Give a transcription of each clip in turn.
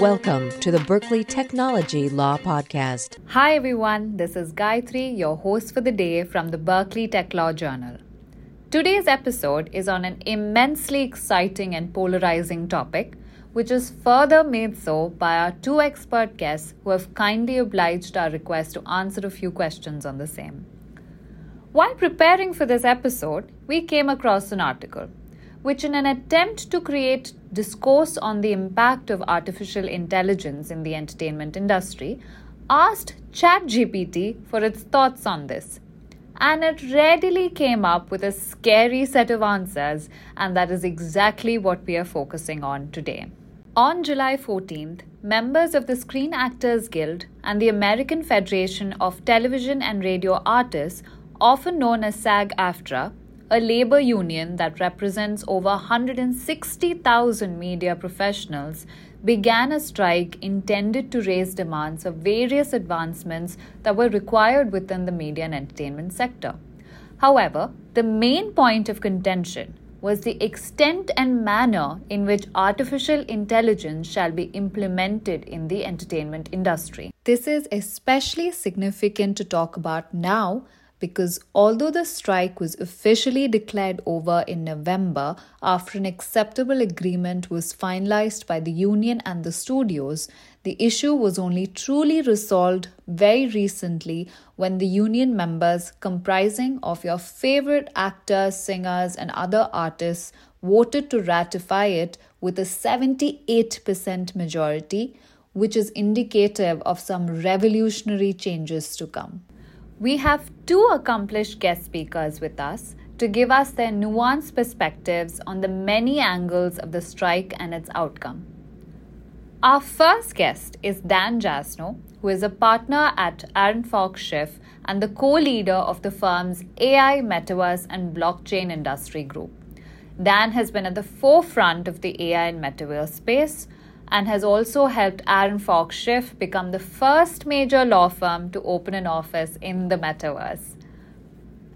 Welcome to the Berkeley Technology Law Podcast. Hi, everyone. This is Gayatri, your host for the day from the Berkeley Tech Law Journal. Today's episode is on an immensely exciting and polarizing topic, which is further made so by our two expert guests who have kindly obliged our request to answer a few questions on the same. While preparing for this episode, we came across an article which, in an attempt to create discourse on the impact of artificial intelligence in the entertainment industry, asked ChatGPT for its thoughts on this. And it readily came up with a scary set of answers, and that is exactly what we are focusing on today. On July 14th, members of the Screen Actors Guild and the American Federation of Television and Radio Artists, often known as SAG AFTRA, a labor union that represents over 160,000 media professionals, began a strike intended to raise demands of various advancements that were required within the media and entertainment sector. However, the main point of contention was the extent and manner in which artificial intelligence shall be implemented in the entertainment industry. This is especially significant to talk about now because although the strike was officially declared over in November after an acceptable agreement was finalized by the union and the studios, the issue was only truly resolved very recently when the union members, comprising of your favorite actors, singers, and other artists, voted to ratify it with a 78% majority, which is indicative of some revolutionary changes to come. We have two accomplished guest speakers with us to give us their nuanced perspectives on the many angles of the strike and its outcome. Our first guest is Dan Jasnow, who is a partner at ArentFox Schiff and the co leader of the firm's AI, Metaverse, and Blockchain Industry Group. Dan has been at the forefront of the AI and Metaverse space and has also helped ArentFox Schiff become the first major law firm to open an office in the metaverse.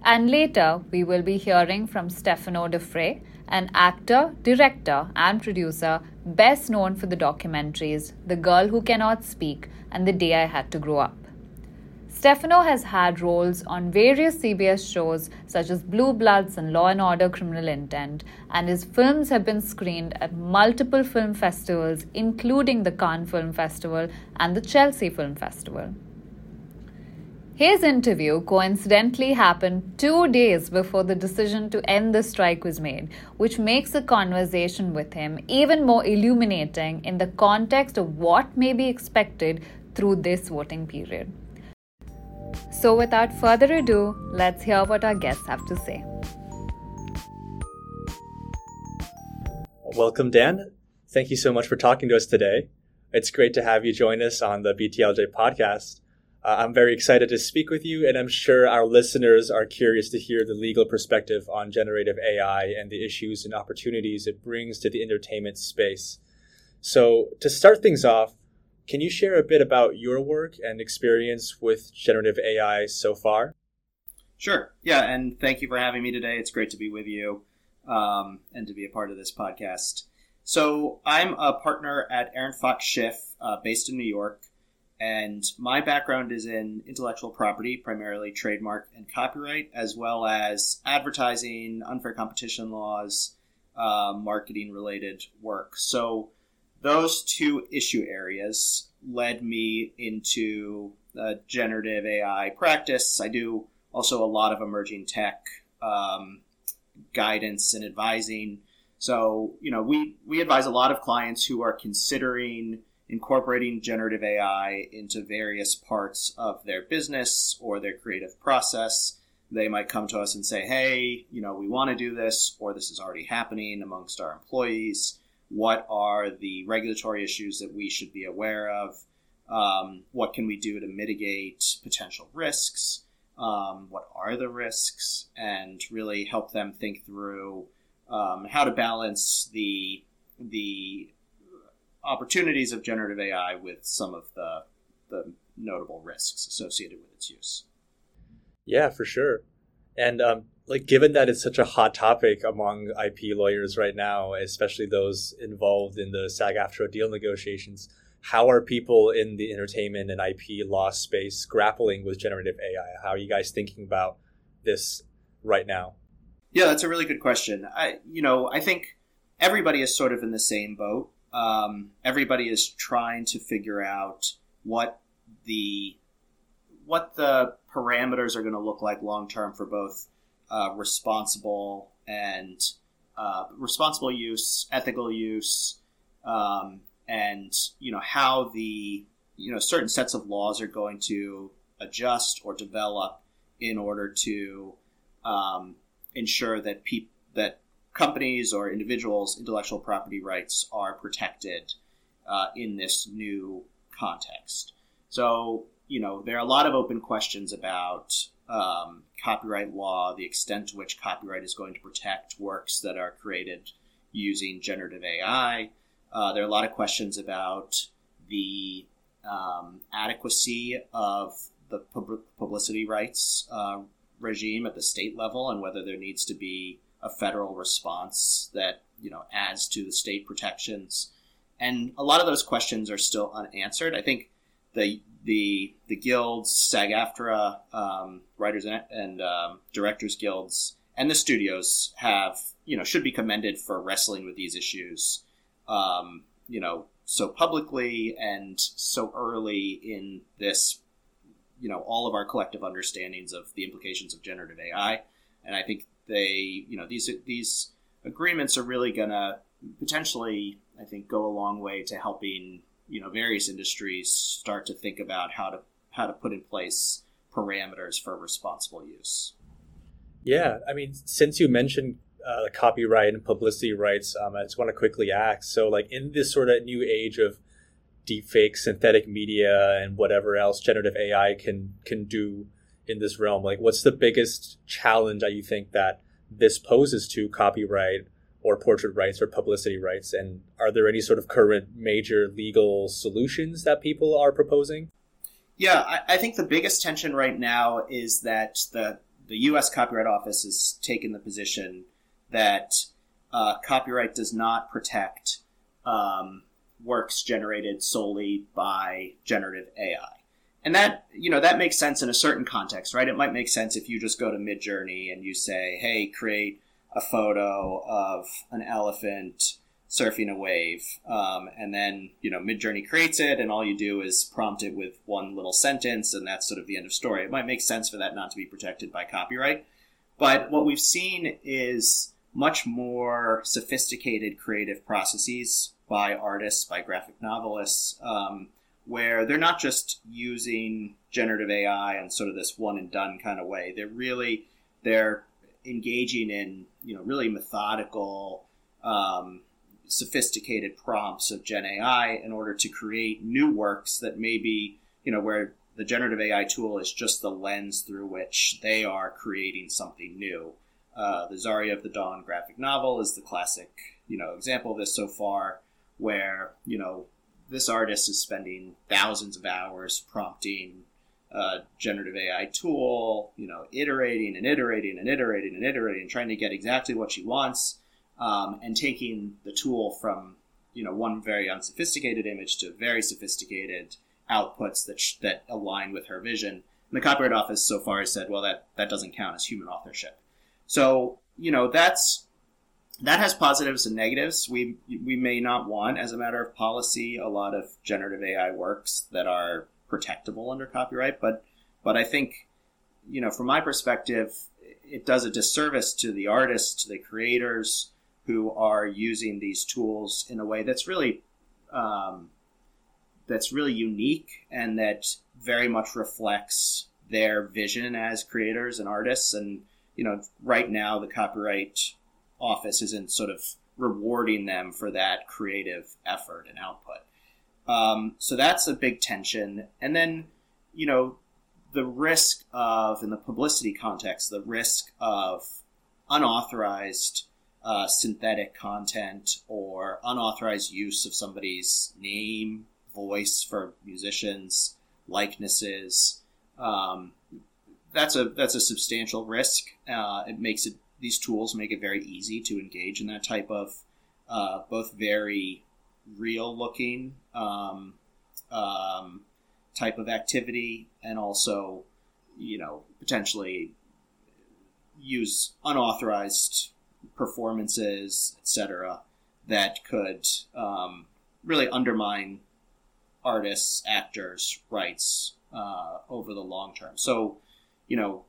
And later, we will be hearing from Stefano Da Fre, an actor, director, and producer best known for the documentaries The Girl Who Cannot Speak and The Day I Had to Grow Up. Stefano has had roles on various CBS shows such as Blue Bloods and Law and Order Criminal Intent, and his films have been screened at multiple film festivals, including the Cannes Film Festival and the Chelsea Film Festival. His interview coincidentally happened two days before the decision to end the strike was made, which makes the conversation with him even more illuminating in the context of what may be expected through this voting period. So, without further ado, let's hear what our guests have to say. Welcome, Dan. Thank you so much for talking to us today. It's great to have you join us on the BTLJ podcast. Uh, I'm very excited to speak with you, and I'm sure our listeners are curious to hear the legal perspective on generative AI and the issues and opportunities it brings to the entertainment space. So, to start things off, can you share a bit about your work and experience with generative AI so far? Sure. Yeah, and thank you for having me today. It's great to be with you um, and to be a part of this podcast. So, I'm a partner at ArentFox Schiff, uh, based in New York, and my background is in intellectual property, primarily trademark and copyright, as well as advertising, unfair competition laws, uh, marketing related work. So, those two issue areas led me into generative AI practice. I do also a lot of emerging tech um, guidance and advising. So, you know, we, we advise a lot of clients who are considering incorporating generative AI into various parts of their business or their creative process. They might come to us and say, hey, you know, we want to do this, or this is already happening amongst our employees what are the regulatory issues that we should be aware of, um, what can we do to mitigate potential risks, um, what are the risks, and really help them think through um, how to balance the the opportunities of generative AI with some of the the notable risks associated with its use. Yeah, for sure. And um, like given that it's such a hot topic among IP lawyers right now, especially those involved in the SAG-AFTRA deal negotiations, how are people in the entertainment and IP law space grappling with generative AI? How are you guys thinking about this right now? Yeah, that's a really good question. I, you know, I think everybody is sort of in the same boat. Um, everybody is trying to figure out what the what the parameters are going to look like long term for both uh, responsible and uh, responsible use, ethical use, um, and you know how the you know certain sets of laws are going to adjust or develop in order to um, ensure that people that companies or individuals' intellectual property rights are protected uh, in this new context. So, you know, there are a lot of open questions about um, copyright law, the extent to which copyright is going to protect works that are created using generative AI. Uh, there are a lot of questions about the um, adequacy of the pub- publicity rights uh, regime at the state level and whether there needs to be a federal response that you know adds to the state protections. And a lot of those questions are still unanswered. I think the the the guilds, SAG-AFTRA, um, writers and, and um, directors guilds, and the studios have you know should be commended for wrestling with these issues. Um, you know, so publicly and so early in this, you know, all of our collective understandings of the implications of generative AI, and I think they, you know, these these agreements are really going to potentially, I think, go a long way to helping you know various industries start to think about how to how to put in place parameters for responsible use. Yeah, I mean, since you mentioned uh, copyright and publicity rights, um, I just want to quickly ask. So, like in this sort of new age of deepfake, synthetic media, and whatever else generative AI can can do in this realm, like what's the biggest challenge that you think that this poses to copyright or portrait rights or publicity rights? And are there any sort of current major legal solutions that people are proposing? Yeah, I, I think the biggest tension right now is that the the U.S. Copyright Office has taken the position that uh, copyright does not protect um, works generated solely by generative AI. And that, you know, that makes sense in a certain context, right? It might make sense if you just go to Midjourney and you say, hey, create a photo of an elephant surfing a wave, um, and then you know Midjourney creates it, and all you do is prompt it with one little sentence, and that's sort of the end of story. It might make sense for that not to be protected by copyright, but what we've seen is much more sophisticated creative processes by artists, by graphic novelists, um, where they're not just using generative AI in sort of this one and done kind of way. They're really they're engaging in you know really methodical, um, sophisticated prompts of Gen AI in order to create new works that maybe you know where the generative AI tool is just the lens through which they are creating something new. Uh, the Zarya of the Dawn graphic novel is the classic you know example of this so far, where you know this artist is spending thousands of hours prompting uh, generative AI tool, you know, iterating and iterating and iterating and iterating, trying to get exactly what she wants, um, and taking the tool from you know one very unsophisticated image to very sophisticated outputs that sh- that align with her vision. And the Copyright Office so far has said, well, that that doesn't count as human authorship. So you know that's that has positives and negatives. We we may not want, as a matter of policy, a lot of generative AI works that are protectable under copyright. But but I think you know from my perspective, it does a disservice to the artists, to the creators who are using these tools in a way that's really um, that's really unique and that very much reflects their vision as creators and artists. And you know, right now the copyright office isn't sort of rewarding them for that creative effort and output. Um, so that's a big tension. And then, you know, the risk of, in the publicity context, the risk of unauthorized uh, synthetic content or unauthorized use of somebody's name, voice for musicians, likenesses. Um, that's a that's a substantial risk. Uh, it makes it these tools make it very easy to engage in that type of uh, both very real looking um, um, type of activity, and also, you know, potentially use unauthorized performances, etc., that could um, really undermine artists, actors' rights uh, over the long term. So, you know,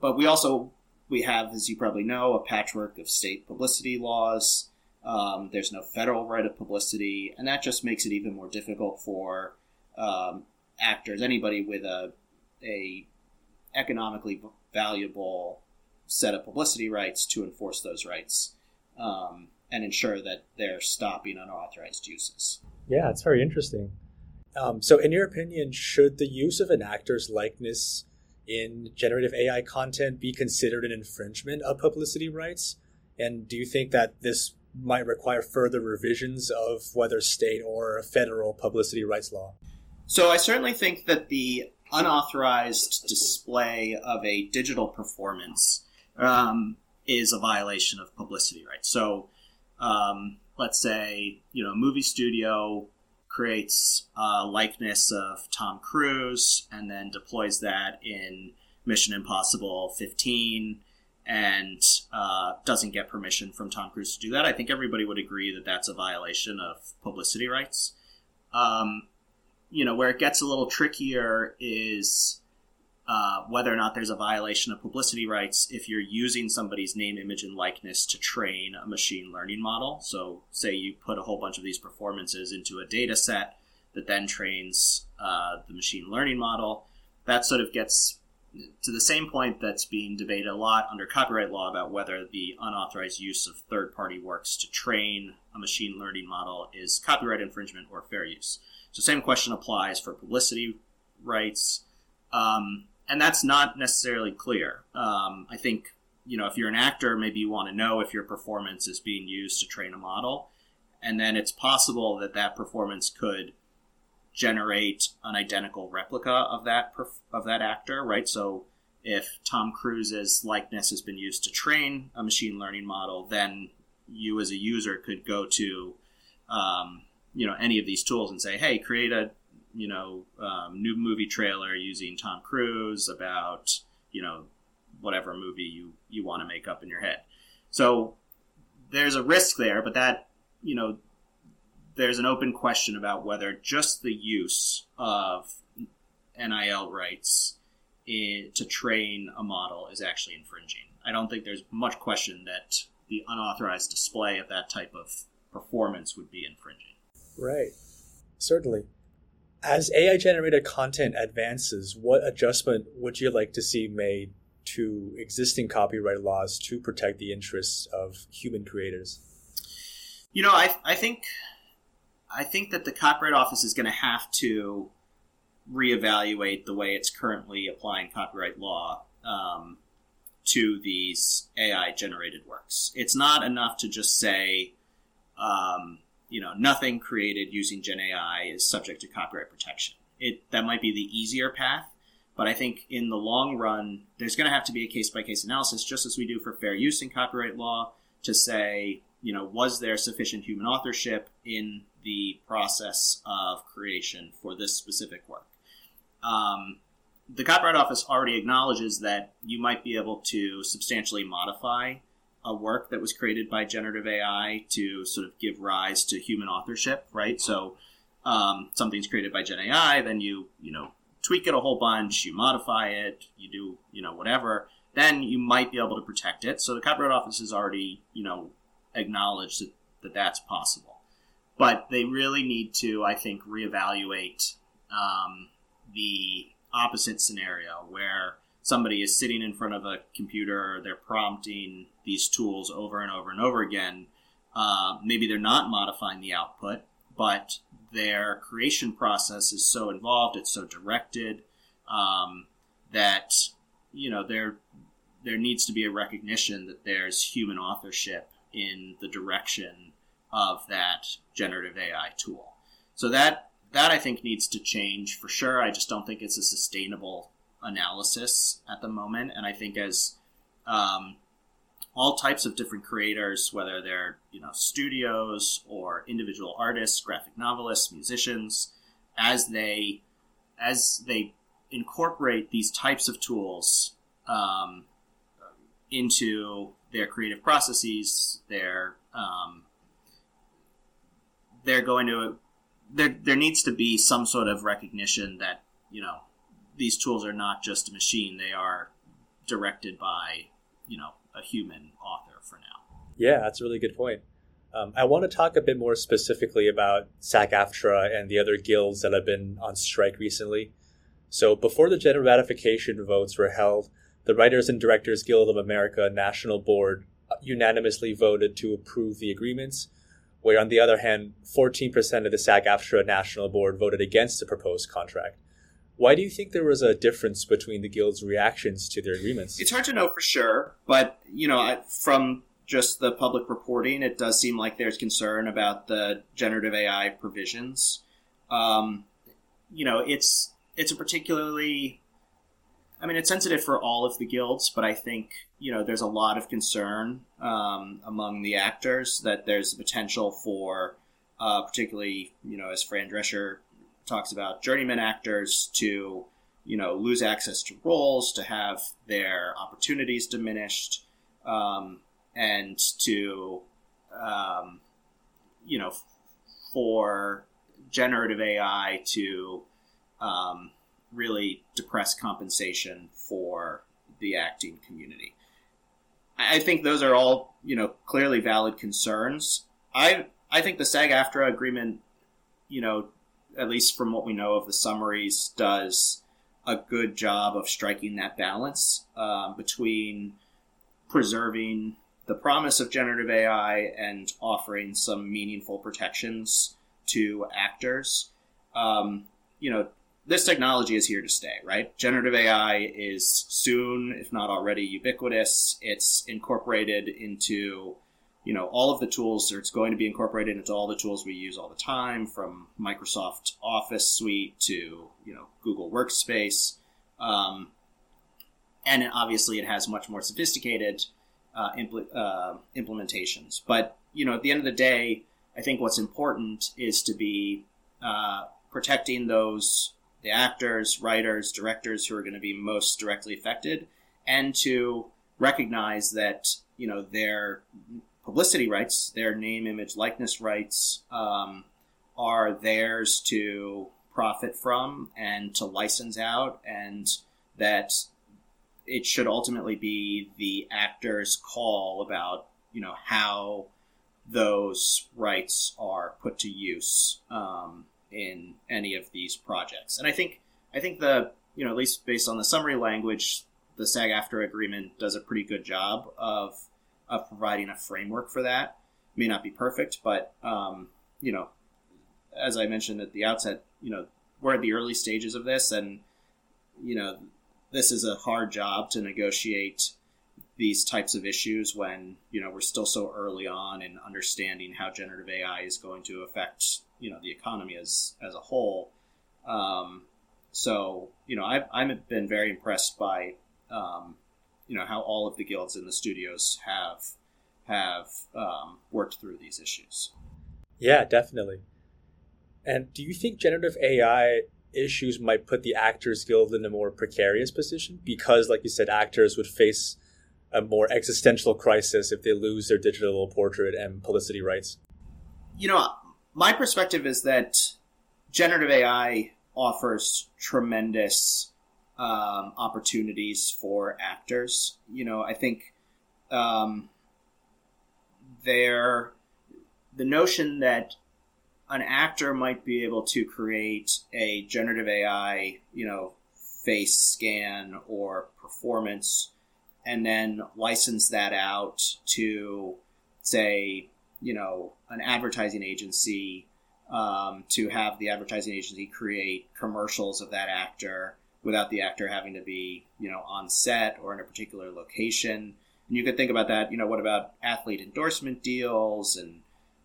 but we also we have, as you probably know, a patchwork of state publicity laws. Um, there's no federal right of publicity, and that just makes it even more difficult for um, actors, anybody with a a economically valuable set of publicity rights, to enforce those rights um, and ensure that they're stopping unauthorized uses. Yeah, it's very interesting. Um, so, in your opinion, should the use of an actor's likeness in generative AI content be considered an infringement of publicity rights? And do you think that this might require further revisions of whether state or federal publicity rights law? So, I certainly think that the unauthorized display of a digital performance um, is a violation of publicity rights. So, um, let's say you know a movie studio creates a likeness of Tom Cruise and then deploys that in Mission Impossible 15 and uh, doesn't get permission from Tom Cruise to do that. I think everybody would agree that that's a violation of publicity rights. Um, you know, where it gets a little trickier is uh, whether or not there's a violation of publicity rights if you're using somebody's name, image, and likeness to train a machine learning model. So, say you put a whole bunch of these performances into a data set that then trains uh, the machine learning model. That sort of gets to the same point that's being debated a lot under copyright law about whether the unauthorized use of third party works to train a machine learning model is copyright infringement or fair use. So, same question applies for publicity rights. Um, and that's not necessarily clear. Um, I think you know if you're an actor, maybe you want to know if your performance is being used to train a model, and then it's possible that that performance could generate an identical replica of that perf- of that actor, right? So if Tom Cruise's likeness has been used to train a machine learning model, then you as a user could go to um, you know any of these tools and say, hey, create a you know um, new movie trailer using Tom Cruise about you know whatever movie you you want to make up in your head. So there's a risk there, but that you know there's an open question about whether just the use of NIL rights in, to train a model is actually infringing. I don't think there's much question that the unauthorized display of that type of performance would be infringing. Right. Certainly. As AI generated content advances, what adjustment would you like to see made to existing copyright laws to protect the interests of human creators? You know, I, I think I think that the Copyright Office is going to have to reevaluate the way it's currently applying copyright law um, to these AI generated works. It's not enough to just say, um, you know, nothing created using Gen AI is subject to copyright protection. It that might be the easier path, but I think in the long run, there's going to have to be a case by case analysis, just as we do for fair use in copyright law, to say, you know, was there sufficient human authorship in the process of creation for this specific work? Um, the Copyright Office already acknowledges that you might be able to substantially modify a work that was created by generative AI to sort of give rise to human authorship, right? So um, something's created by Gen AI, then you you know tweak it a whole bunch, you modify it, you do you know whatever, then you might be able to protect it. So the Copyright Office has already you know acknowledged that, that that's possible, but they really need to, I think, reevaluate um, the opposite scenario where somebody is sitting in front of a computer, they're prompting these tools over and over and over again. Uh, maybe they're not modifying the output, but their creation process is so involved, it's so directed um, that you know there there needs to be a recognition that there's human authorship in the direction of that generative AI tool. So that that I think needs to change for sure. I just don't think it's a sustainable analysis at the moment, and I think as um, all types of different creators, whether they're you know studios or individual artists, graphic novelists, musicians, as they as they incorporate these types of tools um, into their creative processes, their um, they're going to there there needs to be some sort of recognition that you know these tools are not just a machine; they are directed by you know a human author for now. Yeah, that's a really good point. Um, I want to talk a bit more specifically about SAG-AFTRA and the other guilds that have been on strike recently. So, before the general ratification votes were held, the Writers and Directors Guild of America National Board unanimously voted to approve the agreements, where on the other hand, 14% of the SAG-AFTRA National Board voted against the proposed contract. Why do you think there was a difference between the guild's reactions to their agreements? It's hard to know for sure, but you know, from just the public reporting, it does seem like there's concern about the generative AI provisions. Um, you know, it's it's a particularly, I mean, it's sensitive for all of the guilds, but I think you know there's a lot of concern um, among the actors that there's potential for, uh, particularly you know, as Fran Drescher talks about journeyman actors to you know lose access to roles, to have their opportunities diminished, um, and to um, you know for generative AI to um, really depress compensation for the acting community. I think those are all you know clearly valid concerns. I I think the SAG-AFTRA agreement, you know, at least from what we know of the summaries, does a good job of striking that balance um, between preserving the promise of generative AI and offering some meaningful protections to actors. Um, you know, this technology is here to stay, right? Generative AI is soon, if not already, ubiquitous. It's incorporated into you know all of the tools or it's going to be incorporated into all the tools we use all the time from microsoft office suite to you know google workspace um, and obviously it has much more sophisticated uh, impl- uh, implementations but you know at the end of the day i think what's important is to be uh, protecting those the actors writers directors who are going to be most directly affected and to recognize that you know their publicity rights, their name, image, likeness rights, um, are theirs to profit from and to license out, and that it should ultimately be the actor's call about you know how those rights are put to use. Um, in any of these projects. And I think I think the you know at least based on the summary language, the SAG-AFTRA agreement does a pretty good job of of providing a framework for that. May not be perfect, but um, you know, as I mentioned at the outset, you know, we're at the early stages of this, and you know, this is a hard job to negotiate these types of issues when you know we're still so early on in understanding how generative AI is going to affect you know the economy as as a whole. Um, so you know I've I've been very impressed by um, you know how all of the guilds in the studios have have um, worked through these issues. Yeah, definitely. And do you think generative AI issues might put the Actors Guild in a more precarious position because, like you said, actors would face a more existential crisis if they lose their digital portrait and publicity rights? You know, my perspective is that generative AI offers tremendous um, opportunities for actors. You know, I think um, there the notion that an actor might be able to create a generative AI, you know, face scan or performance, and then license that out to, say, you know, an advertising agency um, to have the advertising agency create commercials of that actor without the actor having to be, you know, on set or in a particular location. And you could think about that. You know, what about athlete endorsement deals and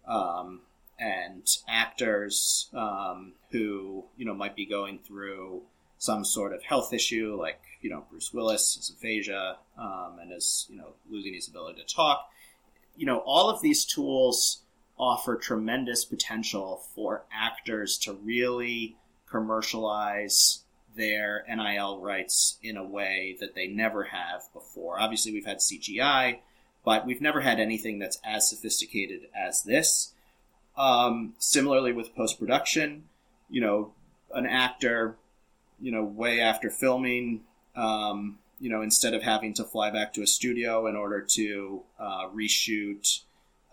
um, and actors um, who you know might be going through some sort of health issue, like you know Bruce Willis has aphasia um, and is you know losing his ability to talk. You know, all of these tools offer tremendous potential for actors to really commercialize their NIL rights in a way that they never have before. Obviously, we've had CGI, but we've never had anything that's as sophisticated as this. Um, similarly, with post production, you know, an actor, you know, way after filming, um, you know, instead of having to fly back to a studio in order to uh, reshoot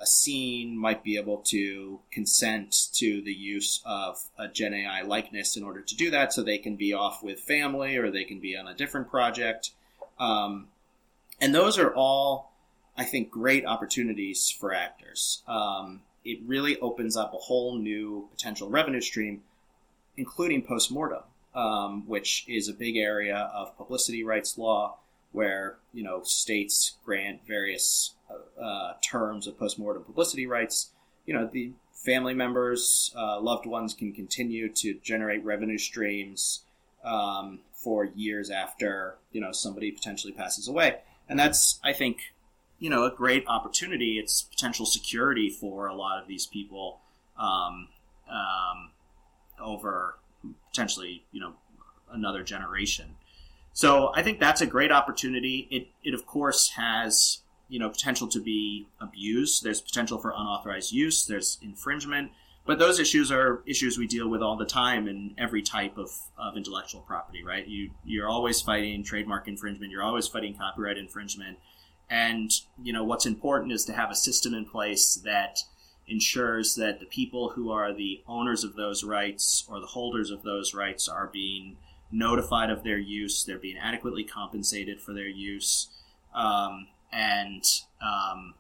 a scene, might be able to consent to the use of a Gen AI likeness in order to do that, so they can be off with family or they can be on a different project. Um, and those are all, I think, great opportunities for actors. Um, it really opens up a whole new potential revenue stream, including post mortem um, which is a big area of publicity rights law, where you know states grant various uh, terms of postmortem publicity rights. You know, the family members, uh, loved ones can continue to generate revenue streams um, for years after you know somebody potentially passes away, and that's I think you know a great opportunity. It's potential security for a lot of these people um, um, over potentially, you know, another generation. So I think that's a great opportunity. It, it of course has you know potential to be abused. There's potential for unauthorized use. There's infringement. But those issues are issues we deal with all the time in every type of, of intellectual property, right? You you're always fighting trademark infringement. You're always fighting copyright infringement. And you know what's important is to have a system in place that ensures that the people who are the owners of those rights or the holders of those rights are being notified of their use, they're being adequately compensated for their use, um, and um,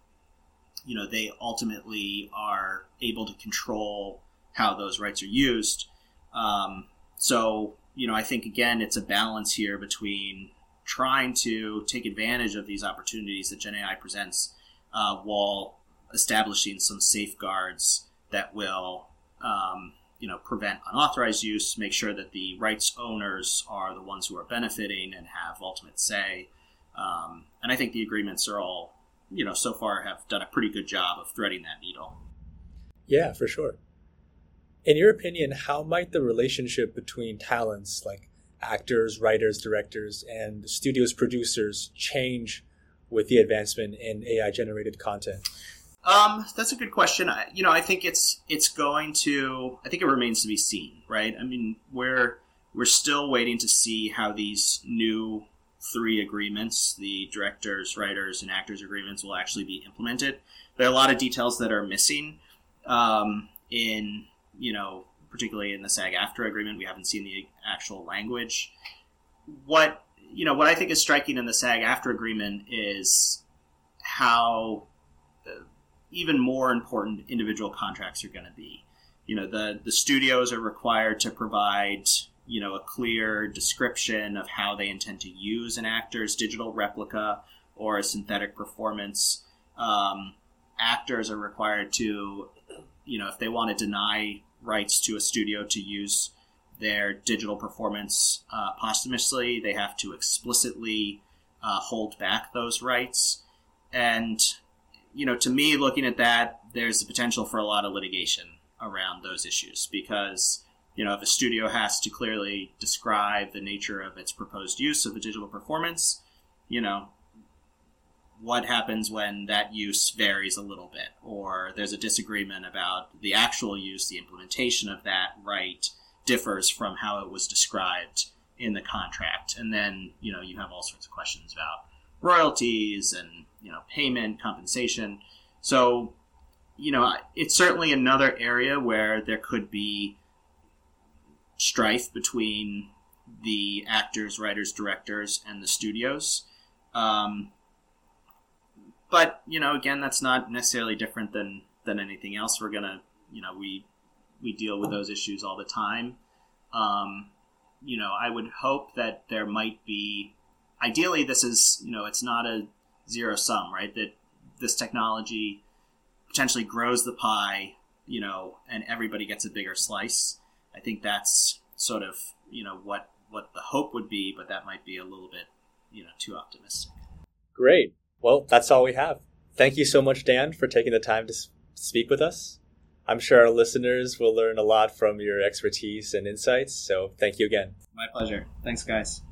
you know they ultimately are able to control how those rights are used. Um, so you know I think again it's a balance here between trying to take advantage of these opportunities that Gen AI presents uh, while establishing some safeguards that will, um, you know, prevent unauthorized use, make sure that the rights owners are the ones who are benefiting and have ultimate say. Um, and I think the agreements are all, you know, so far have done a pretty good job of threading that needle. Yeah, for sure. In your opinion, how might the relationship between talents like actors, writers, directors, and studios producers change with the advancement in AI generated content? Um, that's a good question. I, you know, I think it's it's going to. I think it remains to be seen, right? I mean, we're we're still waiting to see how these new three agreements, the directors, writers, and actors agreements, will actually be implemented. There are a lot of details that are missing um, in, you know, particularly in the SAG-AFTRA agreement. We haven't seen the actual language. What you know, what I think is striking in the SAG-AFTRA agreement is how even more important individual contracts are going to be. You know, the the studios are required to provide you know a clear description of how they intend to use an actor's digital replica or a synthetic performance. Um, actors are required to, you know, if they want to deny rights to a studio to use their digital performance uh, posthumously, they have to explicitly uh, hold back those rights. And you know, to me, looking at that, there's the potential for a lot of litigation around those issues because, you know, if a studio has to clearly describe the nature of its proposed use of a digital performance, you know, what happens when that use varies a little bit or there's a disagreement about the actual use, the implementation of that right differs from how it was described in the contract. And then, you know, you have all sorts of questions about royalties and you know payment compensation. So you know it's certainly another area where there could be strife between the actors writers directors and the studios. Um, but you know again that's not necessarily different than than anything else. We're gonna you know we we deal with those issues all the time. Um, you know i would hope that there might be ideally this is you know it's not a zero sum right that this technology potentially grows the pie you know and everybody gets a bigger slice i think that's sort of you know what what the hope would be but that might be a little bit you know too optimistic great well that's all we have thank you so much dan for taking the time to speak with us I'm sure our listeners will learn a lot from your expertise and insights. So thank you again. My pleasure. Thanks, guys.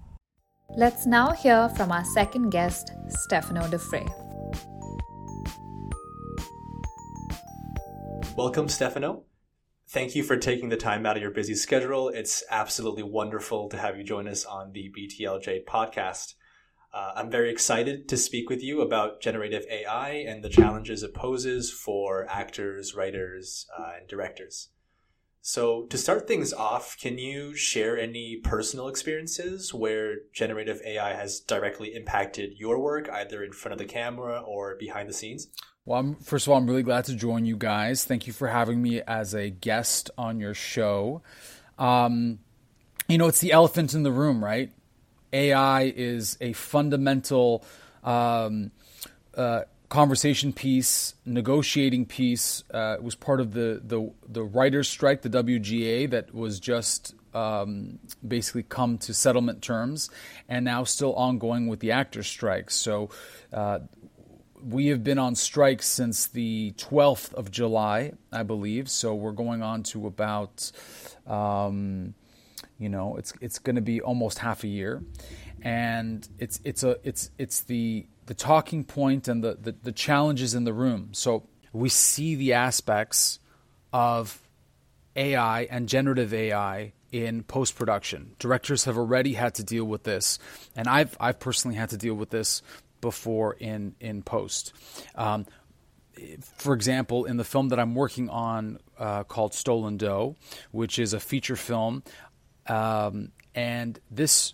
Let's now hear from our second guest, Stefano Da Fre. Welcome, Stefano. Thank you for taking the time out of your busy schedule. It's absolutely wonderful to have you join us on the BTLJ podcast. Uh, I'm very excited to speak with you about generative AI and the challenges it poses for actors, writers, uh, and directors. So, to start things off, can you share any personal experiences where generative AI has directly impacted your work, either in front of the camera or behind the scenes? Well, I'm, first of all, I'm really glad to join you guys. Thank you for having me as a guest on your show. Um, you know, it's the elephant in the room, right? AI is a fundamental um, uh, conversation piece, negotiating piece. Uh, was part of the, the, the writers' strike, the WGA, that was just um, basically come to settlement terms, and now still ongoing with the actors' strike. So. Uh, we have been on strike since the 12th of July, I believe. So we're going on to about, um, you know, it's it's going to be almost half a year, and it's it's a it's it's the the talking point and the, the, the challenges in the room. So we see the aspects of AI and generative AI in post production. Directors have already had to deal with this, and I've I've personally had to deal with this before in in post. Um, for example, in the film that I'm working on uh, called Stolen Dough, which is a feature film, um, and this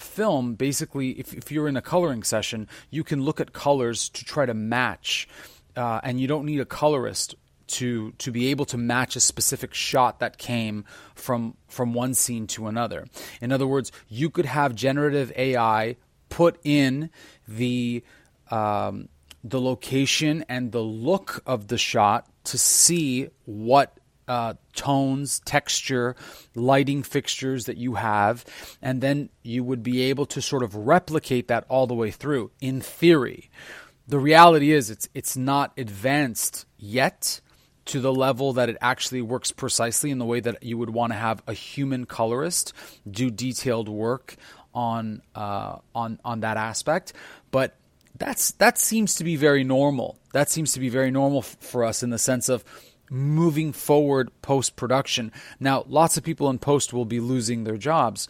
film basically, if, if you're in a coloring session, you can look at colors to try to match, uh, and you don't need a colorist to to be able to match a specific shot that came from from one scene to another. In other words, you could have generative AI put in the um, the location and the look of the shot to see what uh, tones, texture, lighting fixtures that you have, and then you would be able to sort of replicate that all the way through. In theory, the reality is it's it's not advanced yet to the level that it actually works precisely in the way that you would want to have a human colorist do detailed work on uh, on on that aspect, but that's that seems to be very normal. That seems to be very normal f- for us in the sense of moving forward post production. Now, lots of people in post will be losing their jobs.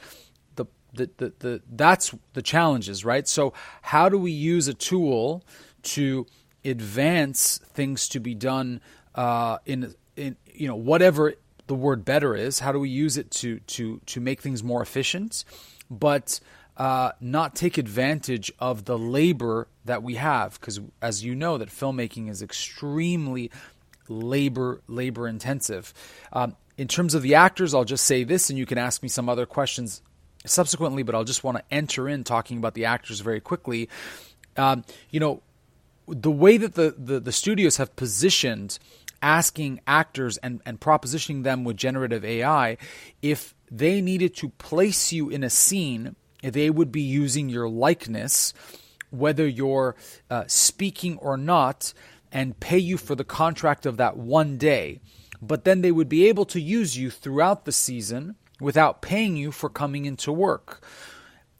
The, the, the, the, that's the challenges, right? So, how do we use a tool to advance things to be done uh, in, in, you know, whatever the word better is? How do we use it to, to, to make things more efficient, but uh, not take advantage of the labor that we have? Because, as you know, that filmmaking is extremely labor labor intensive. Um, in terms of the actors, I'll just say this, and you can ask me some other questions subsequently. But I'll just want to enter in talking about the actors very quickly. Um, you know, the way that the, the, the studios have positioned asking actors and, and propositioning them with generative AI, if they needed to place you in a scene, they would be using your likeness, whether you're uh, speaking or not, and pay you for the contract of that one day. But then they would be able to use you throughout the season without paying you for coming into work.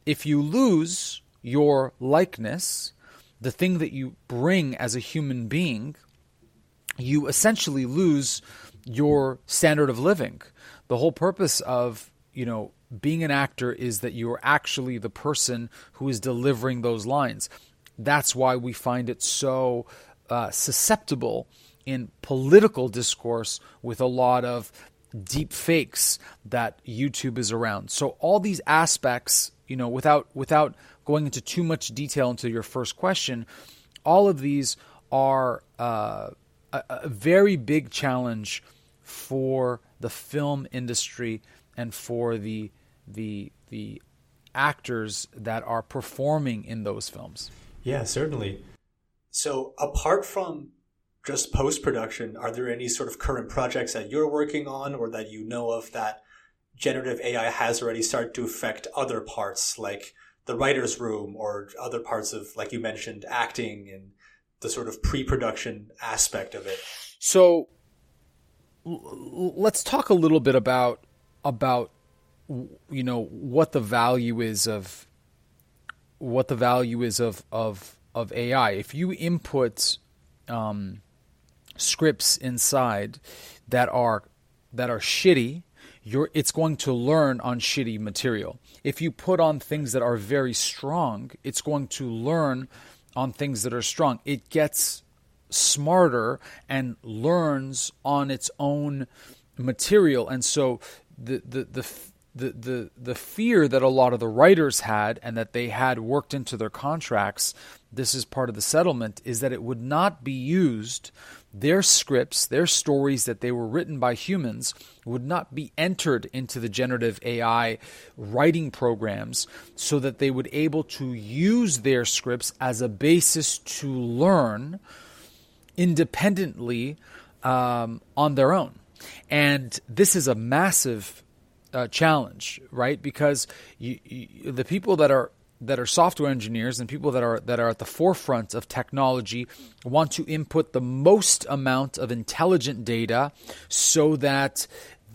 If you lose your likeness, the thing that you bring as a human being, you essentially lose your standard of living. The whole purpose of, you know, being an actor is that you're actually the person who is delivering those lines. That's why we find it so uh, susceptible in political discourse with a lot of deep fakes that YouTube is around. So all these aspects, you know, without without going into too much detail into your first question, all of these are uh, a, a very big challenge for the film industry and for the the the actors that are performing in those films. Yeah, certainly. So, apart from just post production, are there any sort of current projects that you're working on or that you know of that generative AI has already started to affect other parts, like the writer's room or other parts of, like you mentioned, acting and the sort of pre production aspect of it? So, let's talk a little bit about about you know what the value is of what the value is of of of AI. If you input um, scripts inside that are that are shitty, you're it's going to learn on shitty material. If you put on things that are very strong, it's going to learn on things that are strong. It gets smarter and learns on its own material. And so the the the the, the the fear that a lot of the writers had and that they had worked into their contracts this is part of the settlement is that it would not be used their scripts their stories that they were written by humans would not be entered into the generative AI writing programs so that they would able to use their scripts as a basis to learn independently um, on their own. And this is a massive uh, challenge, right? Because you, you, the people that are that are software engineers and people that are that are at the forefront of technology want to input the most amount of intelligent data so that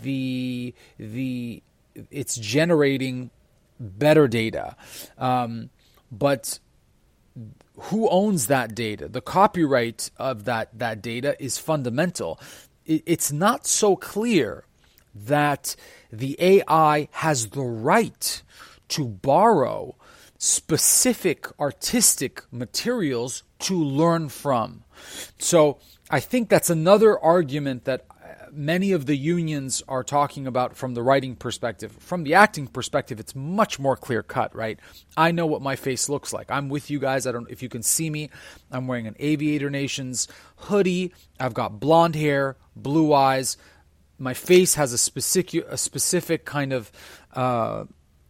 the the it's generating better data. Um, but who owns that data? The copyright of that that data is fundamental. It, it's not so clear that the AI has the right to borrow specific artistic materials to learn from. So I think that's another argument that uh, many of the unions are talking about from the writing perspective. From the acting perspective, it's much more clear cut, right? I know what my face looks like. I'm with you guys. I don't if you can see me. I'm wearing an Aviator Nations hoodie. I've got blonde hair, blue eyes my face has a specific a specific kind of uh,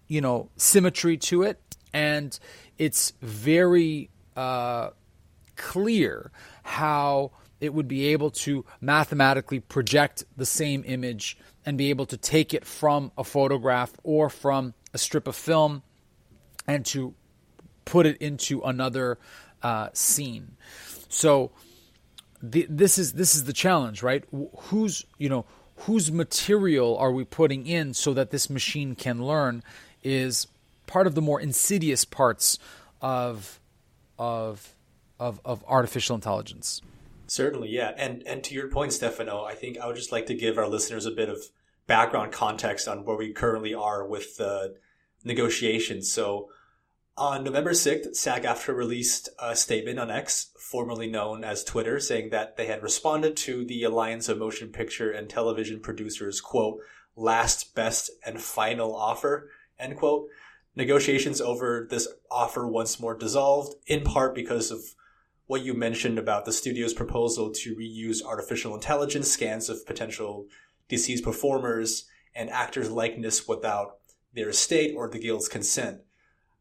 you know symmetry to it, and it's very uh, clear how it would be able to mathematically project the same image and be able to take it from a photograph or from a strip of film and to put it into another uh, scene. So the, this is this is the challenge, right? Who's you know whose material are we putting in so that this machine can learn is part of the more insidious parts of of of, of artificial intelligence. Certainly, yeah. And and to your point, Stefano, I think I would just like to give our listeners a bit of background context on where we currently are with the negotiations. So on November 6th, SAG AFTRA released a statement on X, formerly known as Twitter, saying that they had responded to the Alliance of Motion Picture and Television Producers, quote, last, best, and final offer, end quote. Negotiations over this offer once more dissolved, in part because of what you mentioned about the studio's proposal to reuse artificial intelligence scans of potential deceased performers and actors' likeness without their estate or the guild's consent.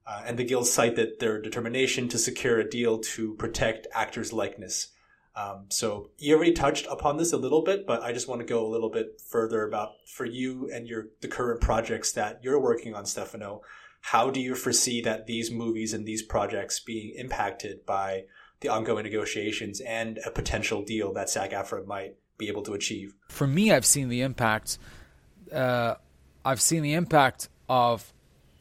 Uh, and the guilds cite that their determination to secure a deal to protect actors' likeness. Um, so you already touched upon this a little bit, but I just want to go a little bit further about for you and your the current projects that you're working on, Stefano. How do you foresee that these movies and these projects being impacted by the ongoing negotiations and a potential deal that SAG-AFTRA might be able to achieve? For me, I've seen the impact. Uh, I've seen the impact of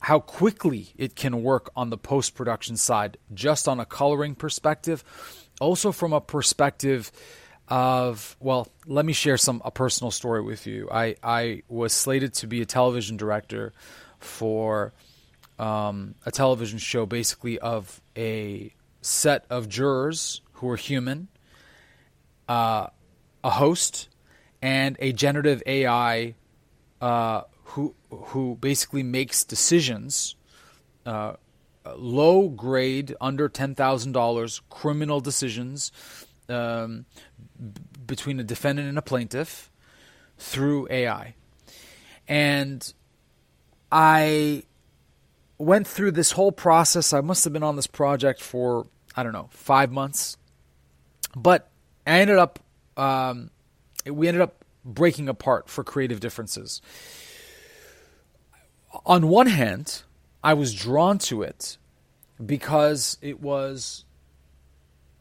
how quickly it can work on the post production side, just on a coloring perspective. Also, from a perspective of, well, let me share some a personal story with you. I, I was slated to be a television director for um, a television show, basically, of a set of jurors who are human, uh, a host, and a generative AI uh, who who basically makes decisions, uh, low grade, under ten thousand dollars, criminal decisions um, b- between a defendant and a plaintiff through AI, and I went through this whole process. I must have been on this project for I don't know five months, but I ended up um, we ended up breaking apart for creative differences on one hand, I was drawn to it because it was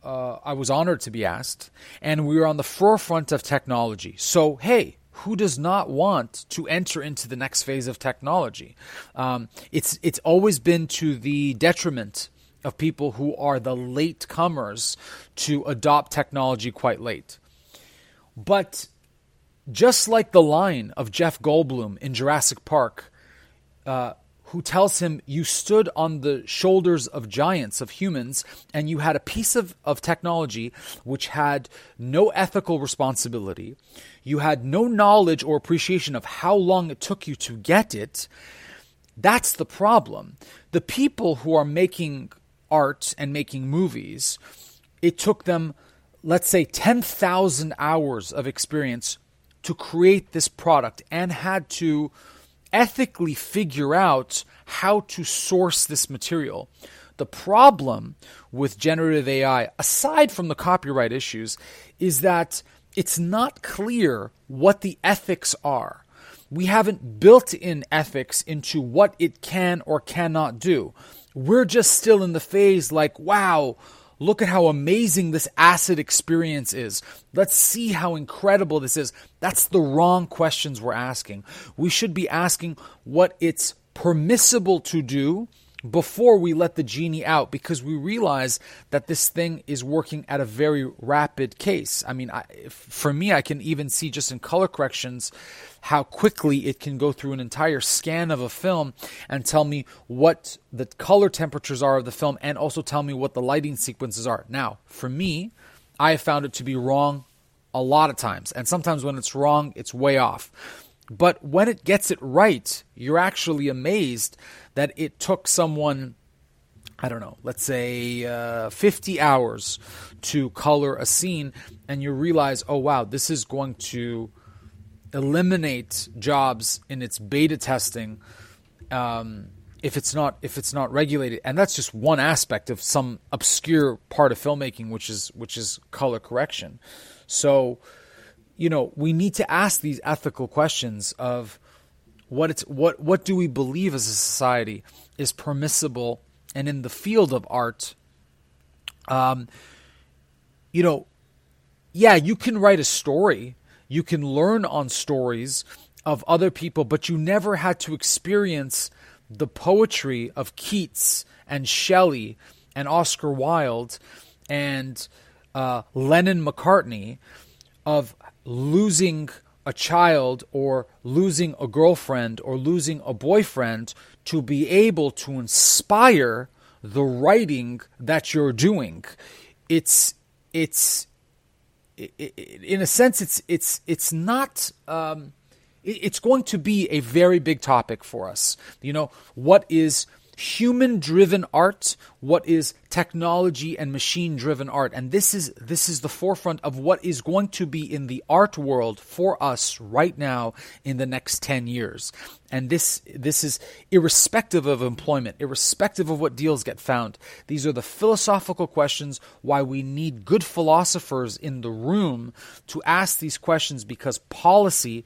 uh, I was honored to be asked, and we were on the forefront of technology. So, hey, who does not want to enter into the next phase of technology? Um, it's it's always been to the detriment of people who are the late comers to adopt technology quite late. But just like the line of Jeff Goldblum in Jurassic Park, uh, who tells him, You stood on the shoulders of giants, of humans, and you had a piece of, of technology which had no ethical responsibility. You had no knowledge or appreciation of how long it took you to get it. That's the problem. The people who are making art and making movies, it took them, let's say, 10,000 hours of experience to create this product and had to ethically figure out how to source this material. The problem with generative AI, aside from the copyright issues, is that it's not clear what the ethics are. We haven't built in ethics into what it can or cannot do. We're just still in the phase like, wow, Look at how amazing this acid experience is. Let's see how incredible this is. That's the wrong questions we're asking. We should be asking what it's permissible to do before we let the genie out because we realize that this thing is working at a very rapid case. I mean, I, for me, I can even see just in color corrections how quickly it can go through an entire scan of a film and tell me what the color temperatures are of the film and also tell me what the lighting sequences are. Now, for me, I have found it to be wrong a lot of times. And sometimes when it's wrong, it's way off. But when it gets it right, you're actually amazed that it took someone, I don't know, let's say uh, 50 hours to color a scene, and you realize, oh wow, this is going to eliminate jobs in its beta testing. Um, if it's not if it's not regulated and that's just one aspect of some obscure part of filmmaking which is which is color correction so you know, we need to ask these ethical questions of what it's what what do we believe as a society is permissible and in the field of art um you know yeah you can write a story. You can learn on stories of other people but you never had to experience the poetry of Keats and Shelley and Oscar Wilde and uh, Lennon McCartney of losing a child or losing a girlfriend or losing a boyfriend to be able to inspire the writing that you're doing. It's it's in a sense it's it's it's not um, it's going to be a very big topic for us. You know what is human driven art what is technology and machine driven art. And this is this is the forefront of what is going to be in the art world for us right now in the next 10 years. And this this is irrespective of employment irrespective of what deals get found. These are the philosophical questions why we need good philosophers in the room to ask these questions because policy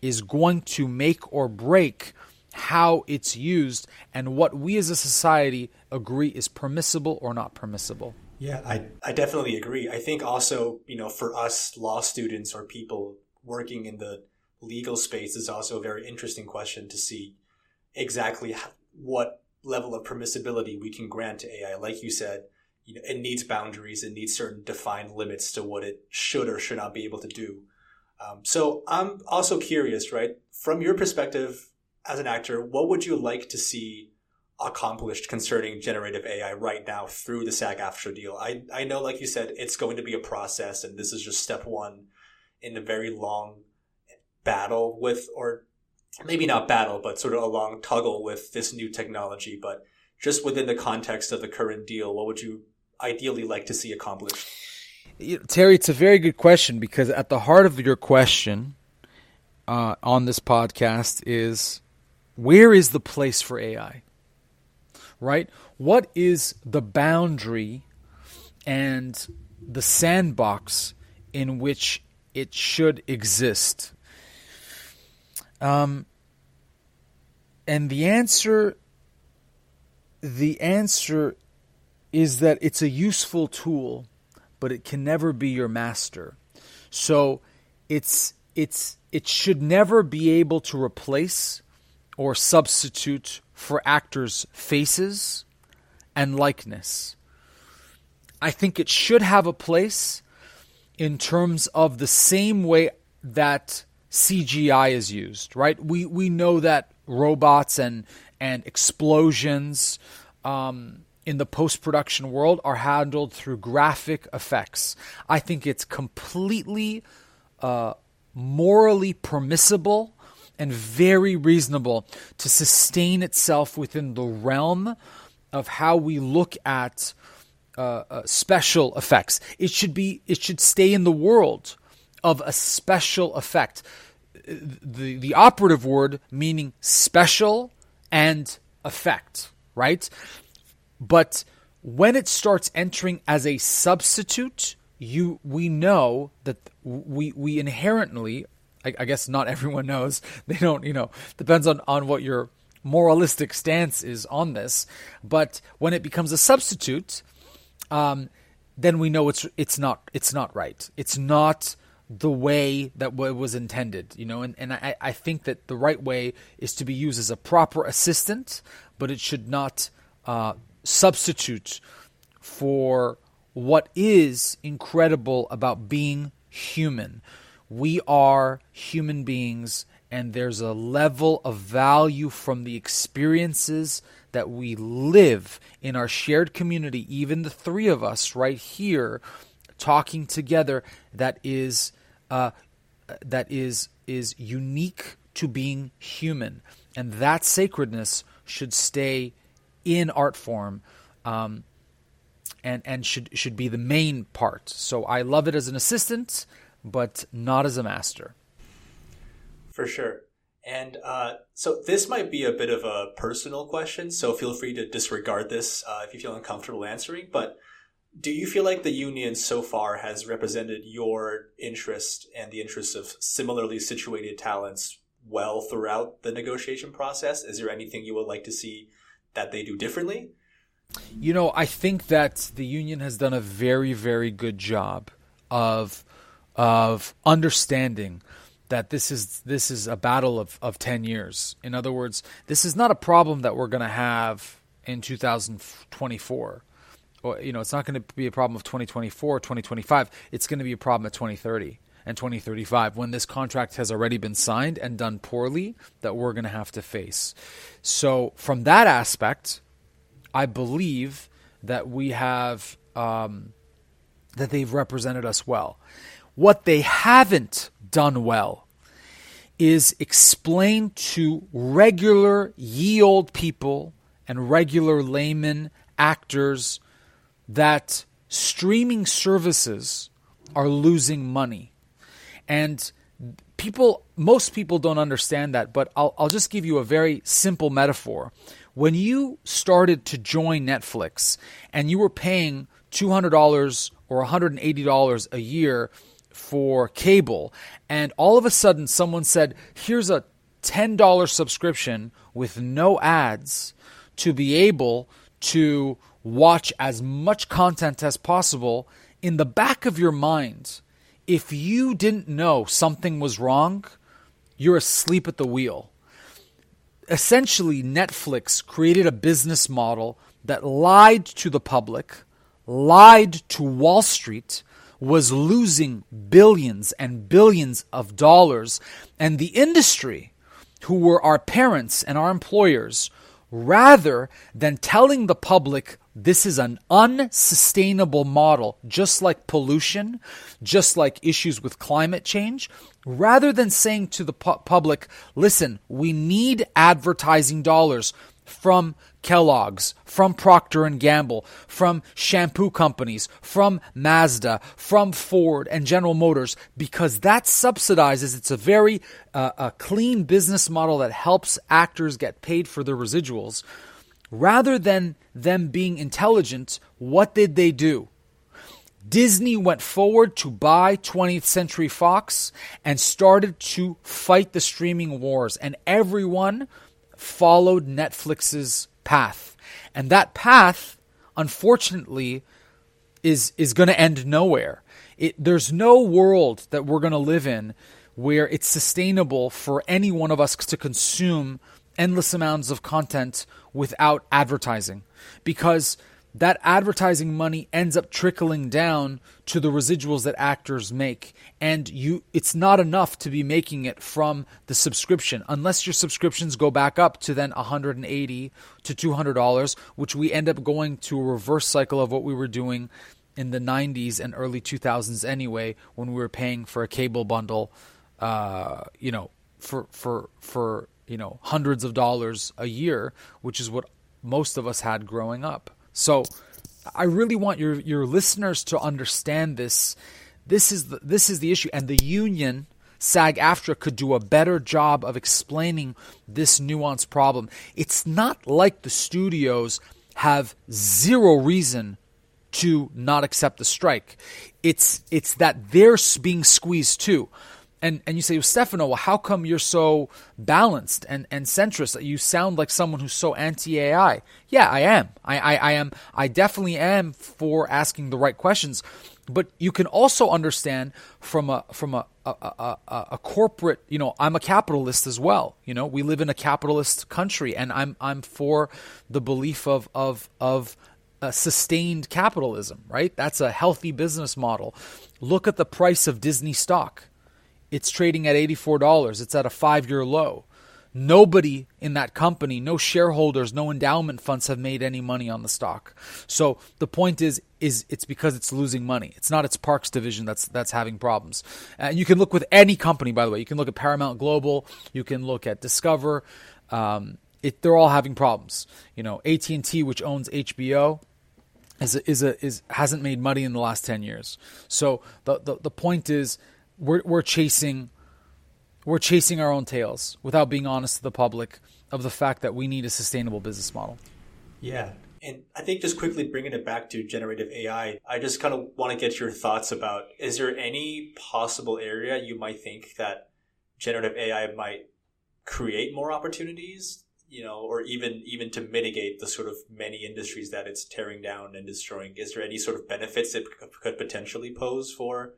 is going to make or break how it's used and what we as a society agree is permissible or not permissible. Yeah, I, I definitely agree. I think also, you know, for us law students or people working in the legal space is also a very interesting question to see exactly what level of permissibility we can grant to AI. Like you said, you know, it needs boundaries, it needs certain defined limits to what it should or should not be able to do. Um, so I'm also curious, right? From your perspective, as an actor, what would you like to see accomplished concerning generative AI right now through the SAG AFTRA deal? I, I know, like you said, it's going to be a process, and this is just step one in a very long battle with, or maybe not battle, but sort of a long tuggle with this new technology. But just within the context of the current deal, what would you ideally like to see accomplished? Terry, it's a very good question because at the heart of your question uh, on this podcast is where is the place for AI? Right? What is the boundary and the sandbox in which it should exist? Um, and the answer the answer is that it's a useful tool but it can never be your master. So it's it's it should never be able to replace or substitute for actors' faces and likeness. I think it should have a place in terms of the same way that CGI is used, right? We we know that robots and and explosions um, in the post production world are handled through graphic effects. I think it's completely uh, morally permissible and very reasonable to sustain itself within the realm of how we look at uh, uh, special effects. It should be it should stay in the world of a special effect. The the operative word meaning special and effect, right? But when it starts entering as a substitute, you we know that we we inherently I, I guess not everyone knows. They don't you know depends on on what your moralistic stance is on this. But when it becomes a substitute um, then we know it's it's not it's not right. It's not the way that it was intended you know and, and I, I think that the right way is to be used as a proper assistant but it should not uh, substitute for what is incredible about being human. We are human beings, and there's a level of value from the experiences that we live in our shared community, even the three of us right here talking together, that is uh, that is is unique to being human, and that sacredness should stay in art form. Um, and and should should be the main part. So I love it as an assistant, but not as a master. For sure. And uh, so this might be a bit of a personal question, so feel free to disregard this uh, if you feel uncomfortable answering. But do you feel like the union so far has represented your interest and the interests of similarly situated talents well throughout the negotiation process? Is there anything you would like to see that they do differently? You know, I think that the union has done a very, very good job of of understanding that this is this is a battle of, of ten years. In other words, this is not a problem that we're going to have in 2024. Or, you know, it's not going to be a problem of 2024, 2025. It's going to be a problem at 2030 and 2035 when this contract has already been signed and done poorly that we're going to have to face. So, from that aspect, I believe that we have um, that they've represented us well. What they haven't done well is explain to regular ye old people and regular laymen actors that streaming services are losing money. And people most people don't understand that, but I'll, I'll just give you a very simple metaphor when you started to join Netflix and you were paying $200 or $180 a year for cable, and all of a sudden someone said, here's a $10 subscription with no ads to be able to watch as much content as possible, in the back of your mind, if you didn't know something was wrong, you're asleep at the wheel. Essentially Netflix created a business model that lied to the public, lied to Wall Street, was losing billions and billions of dollars, and the industry, who were our parents and our employers, rather than telling the public this is an unsustainable model, just like pollution, just like issues with climate change, rather than saying to the pu- public, listen, we need advertising dollars from Kellogg's, from Procter and Gamble, from shampoo companies, from Mazda, from Ford and General Motors because that subsidizes it's a very uh, a clean business model that helps actors get paid for their residuals. Rather than them being intelligent, what did they do? Disney went forward to buy 20th Century Fox and started to fight the streaming wars, and everyone followed Netflix's path. And that path, unfortunately, is is going to end nowhere. It, there's no world that we're going to live in where it's sustainable for any one of us to consume endless amounts of content without advertising because that advertising money ends up trickling down to the residuals that actors make. And you it's not enough to be making it from the subscription. Unless your subscriptions go back up to then 180 to 200 dollars which we end up going to a reverse cycle of what we were doing in the 90s and early 2000s anyway when we were paying for a cable bundle uh, you know for for for you know hundreds of dollars a year which is what most of us had growing up so I really want your your listeners to understand this. This is the, this is the issue, and the union SAG-AFTRA could do a better job of explaining this nuanced problem. It's not like the studios have zero reason to not accept the strike. It's it's that they're being squeezed too and and you say, Stefano, well, how come you're so balanced and and centrist? You sound like someone who's so anti AI. Yeah, I am. I, I I am. I definitely am for asking the right questions. But you can also understand from a from a a, a, a corporate, you know, I'm a capitalist as well. You know, we live in a capitalist country, and I'm I'm for the belief of of of uh, sustained capitalism, right? That's a healthy business model. Look at the price of Disney stock it's trading at $84. It's at a five year low. Nobody in that company, no shareholders, no endowment funds have made any money on the stock. So the point is, is it's because it's losing money. It's not its parks division that's that's having problems. And you can look with any company, by the way. You can look at Paramount Global. You can look at Discover. Um, it, they're all having problems. You know, AT and T, which owns HBO, is a, is a, is hasn't made money in the last ten years. So the the, the point is we're we're chasing we're chasing our own tails without being honest to the public of the fact that we need a sustainable business model. Yeah. And I think just quickly bringing it back to generative AI, I just kind of want to get your thoughts about is there any possible area you might think that generative AI might create more opportunities, you know, or even even to mitigate the sort of many industries that it's tearing down and destroying? Is there any sort of benefits it could potentially pose for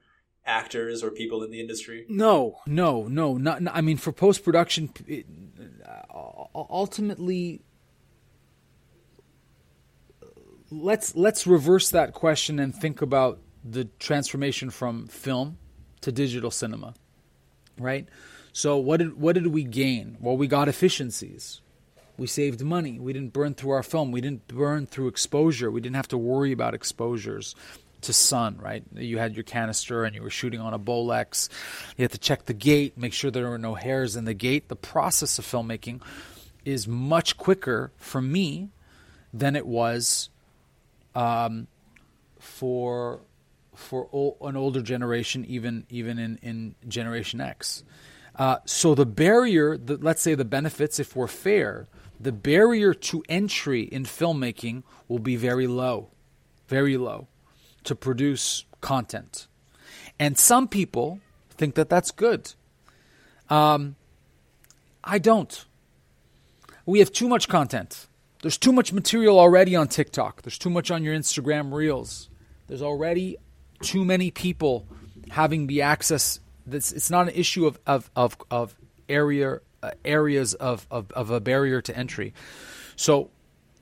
actors or people in the industry? No, no, no, not. I mean, for post production, uh, ultimately, let's let's reverse that question and think about the transformation from film to digital cinema, right? So what did what did we gain? Well, we got efficiencies. We saved money. We didn't burn through our film. We didn't burn through exposure. We didn't have to worry about exposures to sun, right? You had your canister and you were shooting on a Bolex. You had to check the gate, make sure there were no hairs in the gate. The process of filmmaking is much quicker for me than it was um, for for an older generation, even even in, in Generation X. Uh, so the barrier, the, let's say the benefits, if we're fair, the barrier to entry in filmmaking will be very low, very low to produce content. And some people think that that's good. Um, I don't. We have too much content. There's too much material already on TikTok. There's too much on your Instagram Reels. There's already too many people having the access. This, it's not an issue of, of, of, of area uh, areas of, of, of a barrier to entry. So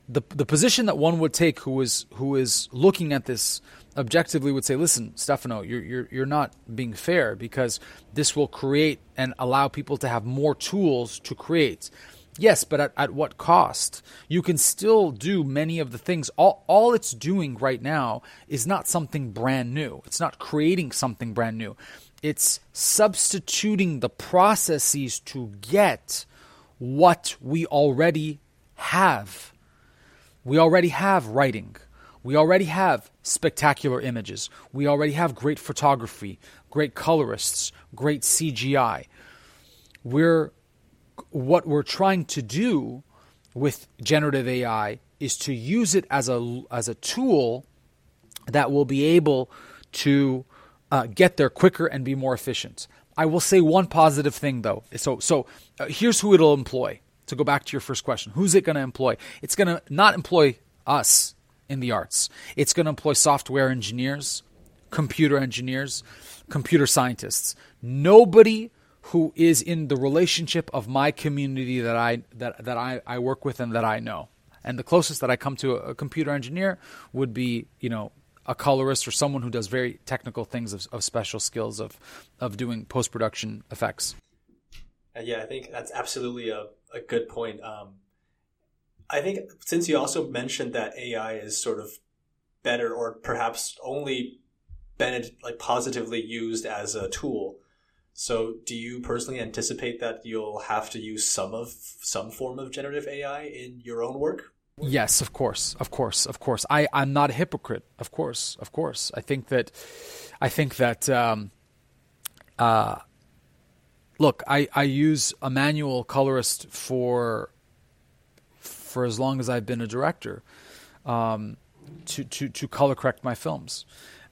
the the position that one would take who is who is looking at this objectively would say, listen, Stefano, you're, you're, you're not being fair because this will create and allow people to have more tools to create. Yes, but at, at what cost? You can still do many of the things. All, all it's doing right now is not something brand new. It's not creating something brand new. It's substituting the processes to get what we already have. We already have writing. We already have spectacular images. We already have great photography, great colorists, great CGI. We're what we're trying to do with generative AI is to use it as a as a tool that will be able to uh, get there quicker and be more efficient. I will say one positive thing though. So so uh, here's who it'll employ. To go back to your first question, who's it going to employ? It's going to not employ us in the arts. It's going to employ software engineers, computer engineers, computer scientists. Nobody who is in the relationship of my community that I that that I, I work with and that I know. And the closest that I come to a, computer engineer would be, you know, a colorist or someone who does very technical things of, of special skills of of doing post production effects. Uh, yeah, I think that's absolutely a, a good point. Um, I think since you also mentioned that AI is sort of better or perhaps only been like positively used as a tool. So, do you personally anticipate that you'll have to use some of some form of generative AI in your own work? Yes, of course, of course, of course. I I'm not a hypocrite. Of course, of course. I think that I think that um, uh, look, I I use a manual colorist for for as long as I've been a director um, to to to color correct my films.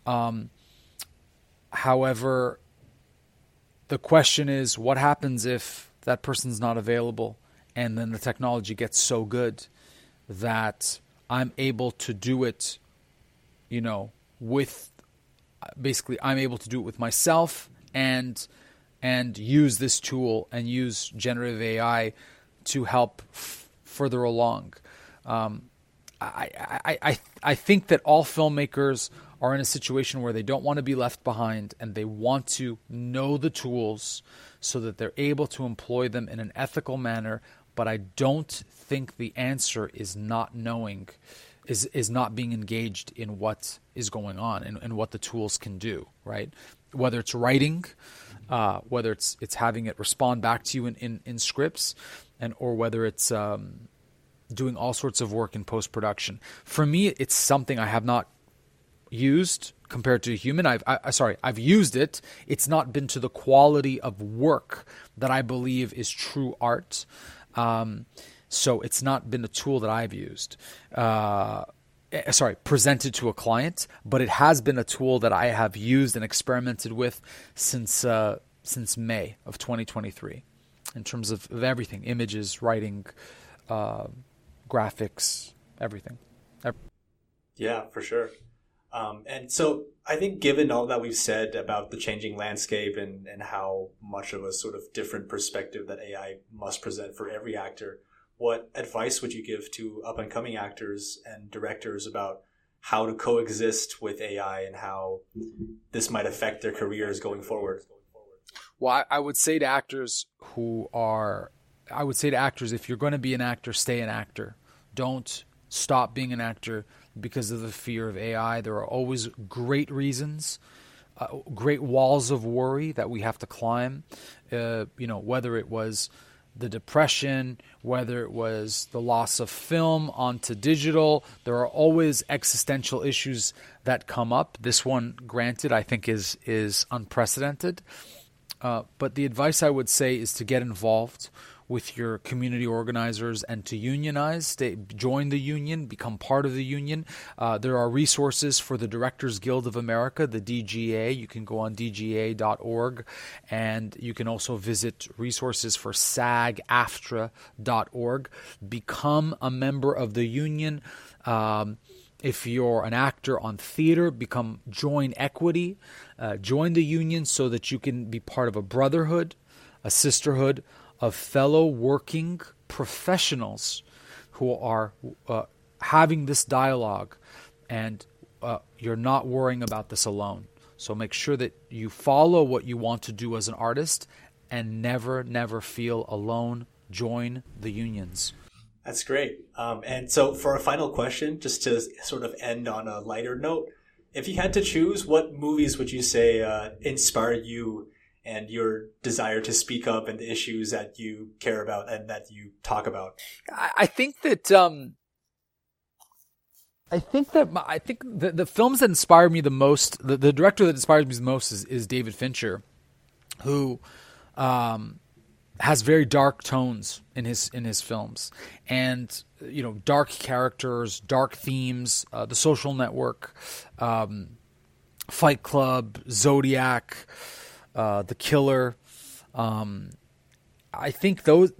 Um, however, the question is, what happens if that person's not available, and then the technology gets so good that I'm able to do it, you know, with basically I'm able to do it with myself and and use this tool and use generative AI to help further along. Um, I, I, I, I think that all filmmakers are in a situation where they don't want to be left behind and they want to know the tools so that they're able to employ them in an ethical manner. But I don't think the answer is not knowing, is, is not being engaged in what is going on and, and what the tools can do, right? Whether it's writing, uh, whether it's it's having it respond back to you in, in, in scripts, and or whether it's um, doing all sorts of work in post production. For me, it's something I have not used compared to a human. I've I, sorry, I've used it. It's not been to the quality of work that I believe is true art. Um, so it's not been a tool that I've used. Uh, eh, sorry, presented to a client, but it has been a tool that I have used and experimented with since uh, since May of 2023, in terms of, of everything: images, writing, uh, graphics, everything. Yeah, for sure. Um, and so I think given all that we've said about the changing landscape and, and how much of a sort of different perspective that AI must present for every actor, what advice would you give to up and coming actors and directors about how to coexist with AI and how this might affect their careers going forward? Well, I would say to actors who are, I would say to actors, if you're going to be an actor, stay an actor. Don't stop being an actor because of the fear of AI. There are always great reasons, uh, great walls of worry that we have to climb. Uh, you know, whether it was the depression, whether it was the loss of film onto digital, there are always existential issues that come up. This one, granted, I think is is unprecedented. Uh, but the advice I would say is to get involved with your community organizers and to unionize. Stay, join the union, become part of the union. Uh, there are resources for the Directors Guild of America, the DGA. You can go on dga.org, and you can also visit resources for SAG-AFTRA.org. Become a member of the union. Um, if you're an actor on theater, become join equity, uh, join the union so that you can be part of a brotherhood, a sisterhood, of fellow working professionals who are uh, having this dialogue, and uh, you're not worrying about this alone. So make sure that you follow what you want to do as an artist and never, never feel alone. Join the unions. That's great. Um, and so, for a final question, just to sort of end on a lighter note, if you had to choose, what movies would you say uh, inspired you and your desire to speak up and the issues that you care about and that you talk about. I think that um, I think that my, I think the, the films that inspired me the most, the, the director that inspires me the most is, is David Fincher, who um, has very dark tones in his in his films, and you know, dark characters, dark themes. Uh, the Social Network, um, Fight Club, Zodiac uh, The Killer. Um, I think those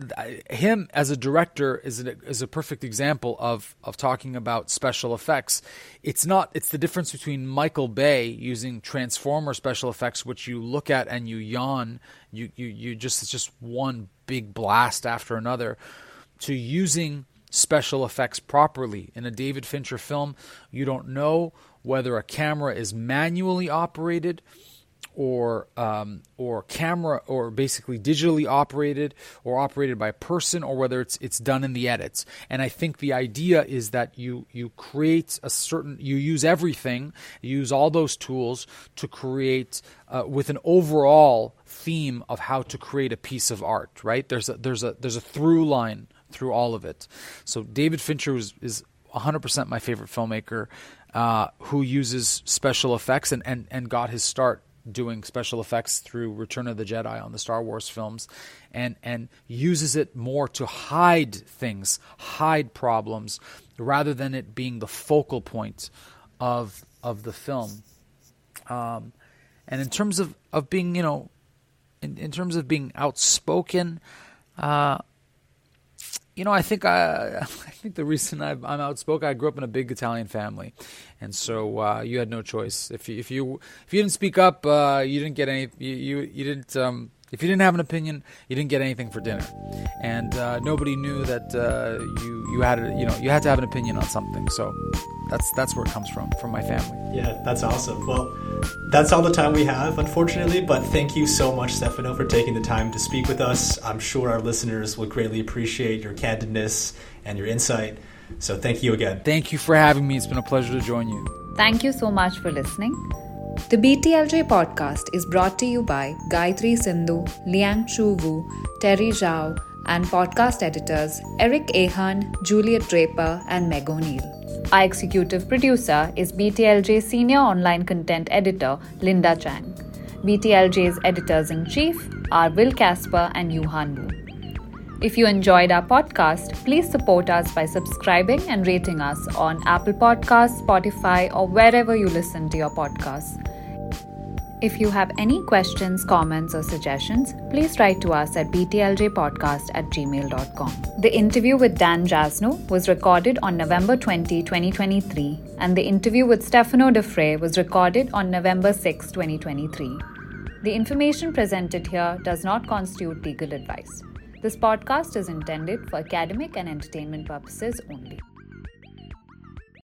him as a director is a, is a perfect example of of talking about special effects. It's not it's the difference between Michael Bay using Transformer special effects, which you look at and you yawn, you you you just it's just one big blast after another, to using special effects properly in a David Fincher film. You don't know whether a camera is manually operated or um, or camera or basically digitally operated or operated by a person or whether it's it's done in the edits. And I think the idea is that you you create a certain you use everything, you use all those tools to create uh, with an overall theme of how to create a piece of art. Right? There's a there's a there's a through line through all of it. So David Fincher was, is 100% my favorite filmmaker uh, who uses special effects and, and, and got his start doing special effects through Return of the Jedi on the Star Wars films and and uses it more to hide things, hide problems rather than it being the focal point of of the film. Um, and in terms of, of being, you know, in, in terms of being outspoken, uh, you know, I think I, I think the reason i am outspoken, I grew up in a big Italian family, and so uh, you had no choice. If you if you if you didn't speak up, uh, you didn't get any. You you, you didn't. Um, if you didn't have an opinion, you didn't get anything for dinner, and uh, nobody knew that uh, you you had a, you know you had to have an opinion on something. So that's that's where it comes from from my family. Yeah, that's awesome. Well, that's all the time we have, unfortunately. But thank you so much, Stefano, for taking the time to speak with us. I'm sure our listeners will greatly appreciate your candidness and your insight. So thank you again. Thank you for having me. It's been a pleasure to join you. Thank you so much for listening. The BTLJ podcast is brought to you by Gayatri Sindhu, Liang Chu Wu, Terry Zhao, and podcast editors Eric Ahan, Juliet Draper, and Meg O'Neill. Our executive producer is BTLJ Senior Online Content Editor Linda Chang. BTLJ's editors in chief are Will Casper and Yuhan Wu. If you enjoyed our podcast, please support us by subscribing and rating us on Apple Podcasts, Spotify, or wherever you listen to your podcasts. If you have any questions, comments, or suggestions, please write to us at btljpodcast at gmail.com. The interview with Dan Jasnow was recorded on November 20, 2023, and the interview with Stefano Da Fre was recorded on November 6, 2023. The information presented here does not constitute legal advice. This podcast is intended for academic and entertainment purposes only.